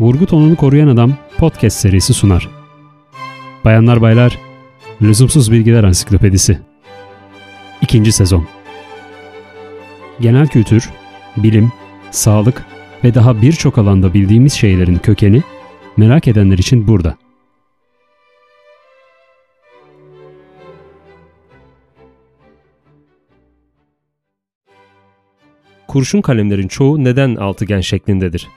Vurgu tonunu koruyan adam podcast serisi sunar. Bayanlar baylar, Lüzumsuz Bilgiler Ansiklopedisi. İkinci sezon. Genel kültür, bilim, sağlık ve daha birçok alanda bildiğimiz şeylerin kökeni merak edenler için burada. Kurşun kalemlerin çoğu neden altıgen şeklindedir?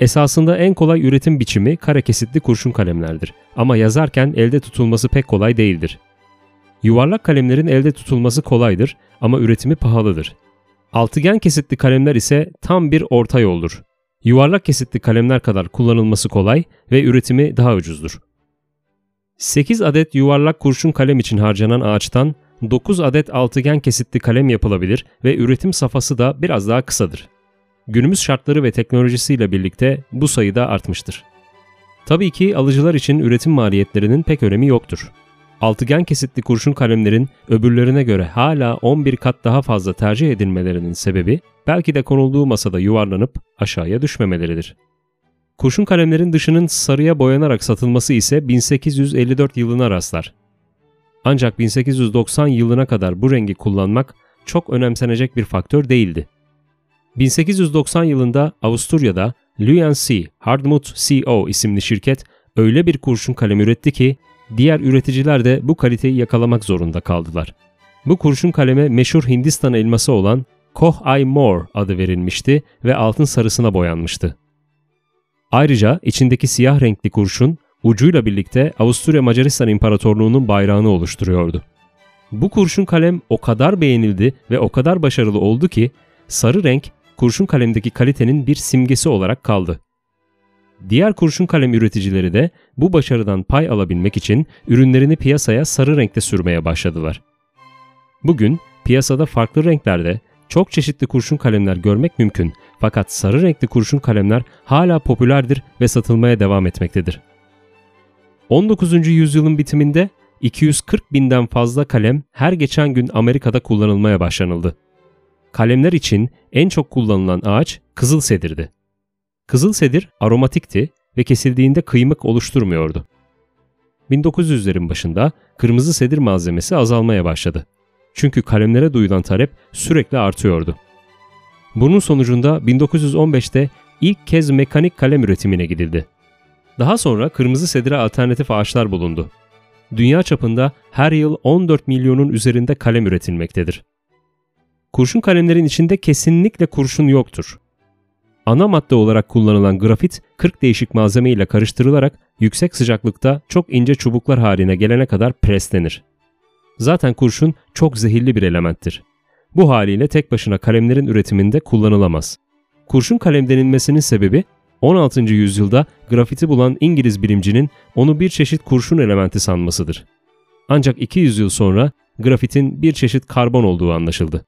Esasında en kolay üretim biçimi kare kesitli kurşun kalemlerdir ama yazarken elde tutulması pek kolay değildir. Yuvarlak kalemlerin elde tutulması kolaydır ama üretimi pahalıdır. Altıgen kesitli kalemler ise tam bir orta yoldur. Yuvarlak kesitli kalemler kadar kullanılması kolay ve üretimi daha ucuzdur. 8 adet yuvarlak kurşun kalem için harcanan ağaçtan 9 adet altıgen kesitli kalem yapılabilir ve üretim safhası da biraz daha kısadır. Günümüz şartları ve teknolojisiyle birlikte bu sayı da artmıştır. Tabii ki alıcılar için üretim maliyetlerinin pek önemi yoktur. Altıgen kesitli kurşun kalemlerin öbürlerine göre hala 11 kat daha fazla tercih edilmelerinin sebebi belki de konulduğu masada yuvarlanıp aşağıya düşmemeleridir. Kurşun kalemlerin dışının sarıya boyanarak satılması ise 1854 yılına rastlar. Ancak 1890 yılına kadar bu rengi kullanmak çok önemsenecek bir faktör değildi. 1890 yılında Avusturya'da Luyan-C Hardmut Co. isimli şirket öyle bir kurşun kalem üretti ki diğer üreticiler de bu kaliteyi yakalamak zorunda kaldılar. Bu kurşun kaleme meşhur Hindistan elması olan Koh I More adı verilmişti ve altın sarısına boyanmıştı. Ayrıca içindeki siyah renkli kurşun ucuyla birlikte Avusturya Macaristan İmparatorluğu'nun bayrağını oluşturuyordu. Bu kurşun kalem o kadar beğenildi ve o kadar başarılı oldu ki sarı renk kurşun kalemdeki kalitenin bir simgesi olarak kaldı. Diğer kurşun kalem üreticileri de bu başarıdan pay alabilmek için ürünlerini piyasaya sarı renkte sürmeye başladılar. Bugün piyasada farklı renklerde çok çeşitli kurşun kalemler görmek mümkün fakat sarı renkli kurşun kalemler hala popülerdir ve satılmaya devam etmektedir. 19. yüzyılın bitiminde 240 binden fazla kalem her geçen gün Amerika'da kullanılmaya başlanıldı. Kalemler için en çok kullanılan ağaç kızıl sedirdi. Kızıl sedir aromatikti ve kesildiğinde kıymık oluşturmuyordu. 1900'lerin başında kırmızı sedir malzemesi azalmaya başladı. Çünkü kalemlere duyulan talep sürekli artıyordu. Bunun sonucunda 1915'te ilk kez mekanik kalem üretimine gidildi. Daha sonra kırmızı sedire alternatif ağaçlar bulundu. Dünya çapında her yıl 14 milyonun üzerinde kalem üretilmektedir. Kurşun kalemlerin içinde kesinlikle kurşun yoktur. Ana madde olarak kullanılan grafit 40 değişik malzeme ile karıştırılarak yüksek sıcaklıkta çok ince çubuklar haline gelene kadar preslenir. Zaten kurşun çok zehirli bir elementtir. Bu haliyle tek başına kalemlerin üretiminde kullanılamaz. Kurşun kalem denilmesinin sebebi 16. yüzyılda grafiti bulan İngiliz bilimcinin onu bir çeşit kurşun elementi sanmasıdır. Ancak 200 yıl sonra grafitin bir çeşit karbon olduğu anlaşıldı.